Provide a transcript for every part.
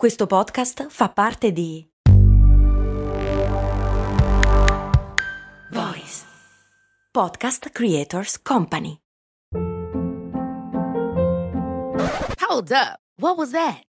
Questo podcast fa parte di Voice Podcast Creators Company. Hold up. What was that?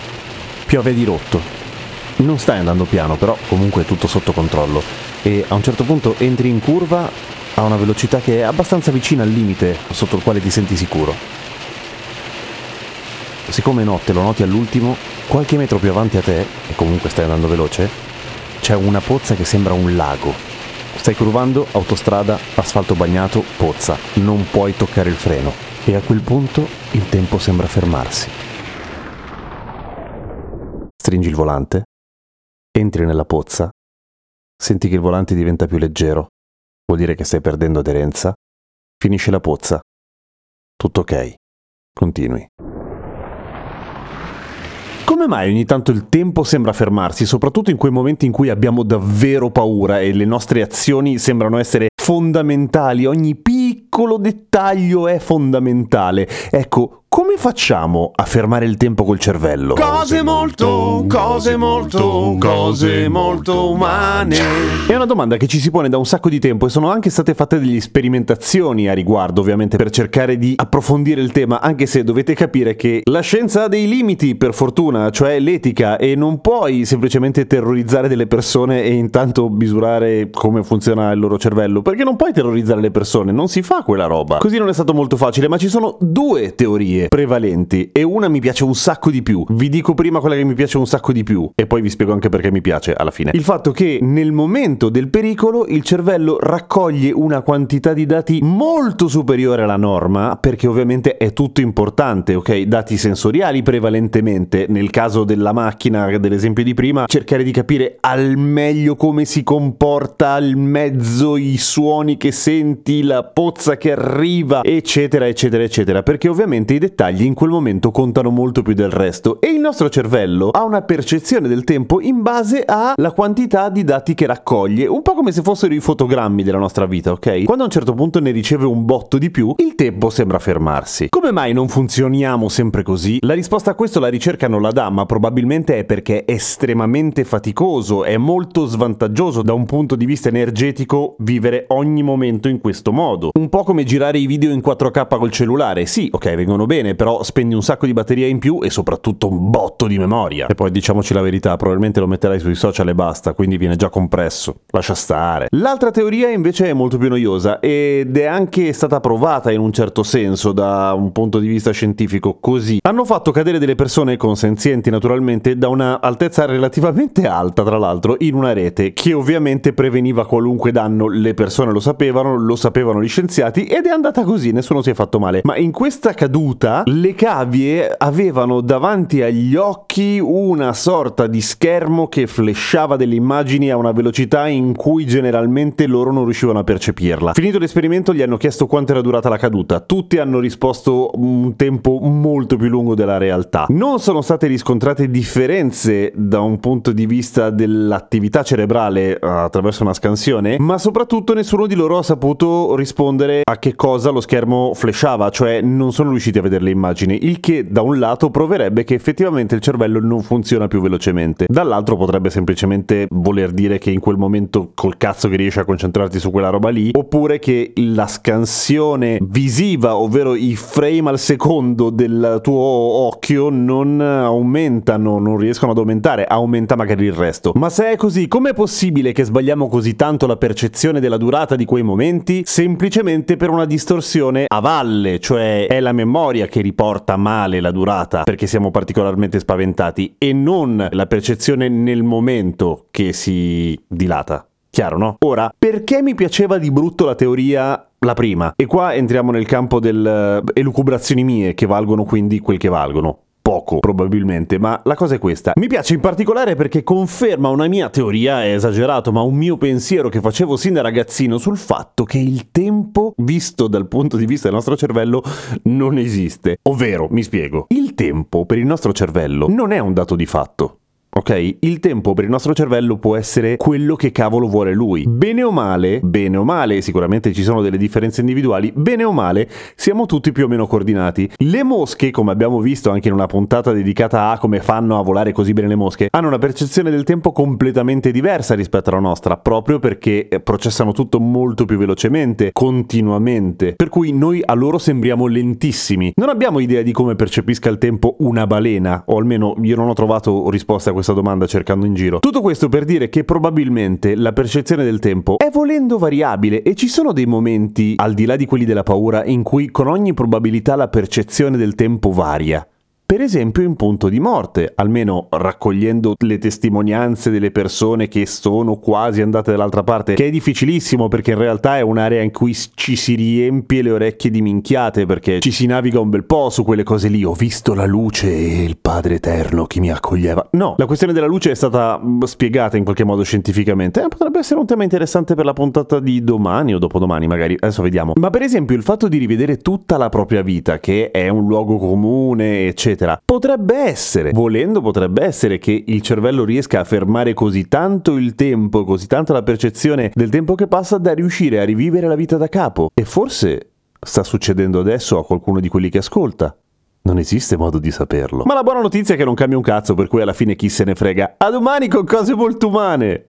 Piove di rotto. Non stai andando piano, però comunque è tutto sotto controllo. E a un certo punto entri in curva a una velocità che è abbastanza vicina al limite sotto il quale ti senti sicuro. Siccome notte lo noti all'ultimo, qualche metro più avanti a te, e comunque stai andando veloce, c'è una pozza che sembra un lago. Stai curvando, autostrada, asfalto bagnato, pozza. Non puoi toccare il freno. E a quel punto il tempo sembra fermarsi. Stringi il volante, entri nella pozza, senti che il volante diventa più leggero, vuol dire che stai perdendo aderenza, finisce la pozza. Tutto ok. Continui. Come mai ogni tanto il tempo sembra fermarsi, soprattutto in quei momenti in cui abbiamo davvero paura e le nostre azioni sembrano essere fondamentali, ogni piccolo dettaglio è fondamentale. Ecco, come facciamo a fermare il tempo col cervello? Cose molto, cose molto, cose molto umane. È una domanda che ci si pone da un sacco di tempo e sono anche state fatte delle sperimentazioni a riguardo, ovviamente, per cercare di approfondire il tema, anche se dovete capire che la scienza ha dei limiti, per fortuna, cioè l'etica, e non puoi semplicemente terrorizzare delle persone e intanto misurare come funziona il loro cervello, perché non puoi terrorizzare le persone, non si fa quella roba. Così non è stato molto facile, ma ci sono due teorie prevalenti e una mi piace un sacco di più. Vi dico prima quella che mi piace un sacco di più e poi vi spiego anche perché mi piace alla fine. Il fatto che nel momento del pericolo il cervello raccoglie una quantità di dati molto superiore alla norma perché ovviamente è tutto importante, ok? Dati sensoriali prevalentemente, nel caso della macchina dell'esempio di prima, cercare di capire al meglio come si comporta il mezzo, i suoni che senti, la pozza che arriva, eccetera, eccetera, eccetera, perché ovviamente i dettagli in quel momento contano molto più del resto e il nostro cervello ha una percezione del tempo in base alla quantità di dati che raccoglie, un po' come se fossero i fotogrammi della nostra vita, ok? Quando a un certo punto ne riceve un botto di più, il tempo sembra fermarsi. Come mai non funzioniamo sempre così? La risposta a questo la ricerca non la dà, ma probabilmente è perché è estremamente faticoso, è molto svantaggioso da un punto di vista energetico vivere ogni momento in questo modo. Un po' come girare i video in 4K col cellulare. Sì, ok, vengono bene, però spendi un sacco di batteria in più e soprattutto un botto di memoria. E poi diciamoci la verità, probabilmente lo metterai sui social e basta, quindi viene già compresso. Lascia stare. L'altra teoria invece è molto più noiosa ed è anche stata provata in un certo senso da un punto di vista scientifico così. Hanno fatto cadere delle persone consenzienti naturalmente da una altezza relativamente alta, tra l'altro, in una rete che ovviamente preveniva qualunque danno, le persone lo sapevano, lo sapevano gli scienziati ed è andata così, nessuno si è fatto male. Ma in questa caduta le cavie avevano davanti agli occhi una sorta di schermo che flashava delle immagini a una velocità in cui generalmente loro non riuscivano a percepirla. Finito l'esperimento gli hanno chiesto quanto era durata la caduta. Tutti hanno risposto un tempo molto più lungo della realtà. Non sono state riscontrate differenze da un punto di vista dell'attività cerebrale attraverso una scansione, ma soprattutto nessuno di loro ha saputo rispondere a che cosa lo schermo flashava, cioè non sono riusciti a vedere le immagini, il che da un lato proverebbe che effettivamente il cervello non funziona più velocemente, dall'altro potrebbe semplicemente voler dire che in quel momento col cazzo che riesci a concentrarti su quella roba lì, oppure che la scansione visiva, ovvero i frame al secondo del tuo occhio non aumentano, non riescono ad aumentare, aumenta magari il resto. Ma se è così, com'è possibile che sbagliamo così tanto la percezione della durata di quei momenti? Semplicemente per una distorsione a valle, cioè è la memoria che riporta male la durata perché siamo particolarmente spaventati e non la percezione nel momento che si dilata. Chiaro, no? Ora, perché mi piaceva di brutto la teoria la prima? E qua entriamo nel campo delle elucubrazioni mie, che valgono quindi quel che valgono. Poco probabilmente, ma la cosa è questa. Mi piace in particolare perché conferma una mia teoria, è esagerato, ma un mio pensiero che facevo sin da ragazzino sul fatto che il tempo, visto dal punto di vista del nostro cervello, non esiste. Ovvero, mi spiego, il tempo per il nostro cervello non è un dato di fatto. Ok? Il tempo per il nostro cervello può essere quello che cavolo vuole lui. Bene o male, bene o male, sicuramente ci sono delle differenze individuali, bene o male, siamo tutti più o meno coordinati. Le mosche, come abbiamo visto anche in una puntata dedicata a come fanno a volare così bene le mosche, hanno una percezione del tempo completamente diversa rispetto alla nostra, proprio perché eh, processano tutto molto più velocemente, continuamente. Per cui noi a loro sembriamo lentissimi. Non abbiamo idea di come percepisca il tempo una balena, o almeno io non ho trovato risposta a questo questa domanda cercando in giro. Tutto questo per dire che probabilmente la percezione del tempo è volendo variabile e ci sono dei momenti, al di là di quelli della paura, in cui con ogni probabilità la percezione del tempo varia per esempio in punto di morte, almeno raccogliendo le testimonianze delle persone che sono quasi andate dall'altra parte, che è difficilissimo perché in realtà è un'area in cui ci si riempie le orecchie di minchiate perché ci si naviga un bel po' su quelle cose lì, ho visto la luce e il Padre Eterno che mi accoglieva. No, la questione della luce è stata spiegata in qualche modo scientificamente, eh, potrebbe essere un tema interessante per la puntata di domani o dopodomani magari, adesso vediamo. Ma per esempio il fatto di rivedere tutta la propria vita, che è un luogo comune, eccetera, Potrebbe essere, volendo potrebbe essere che il cervello riesca a fermare così tanto il tempo, così tanto la percezione del tempo che passa da riuscire a rivivere la vita da capo. E forse sta succedendo adesso a qualcuno di quelli che ascolta. Non esiste modo di saperlo. Ma la buona notizia è che non cambia un cazzo, per cui alla fine chi se ne frega. A domani con cose molto umane!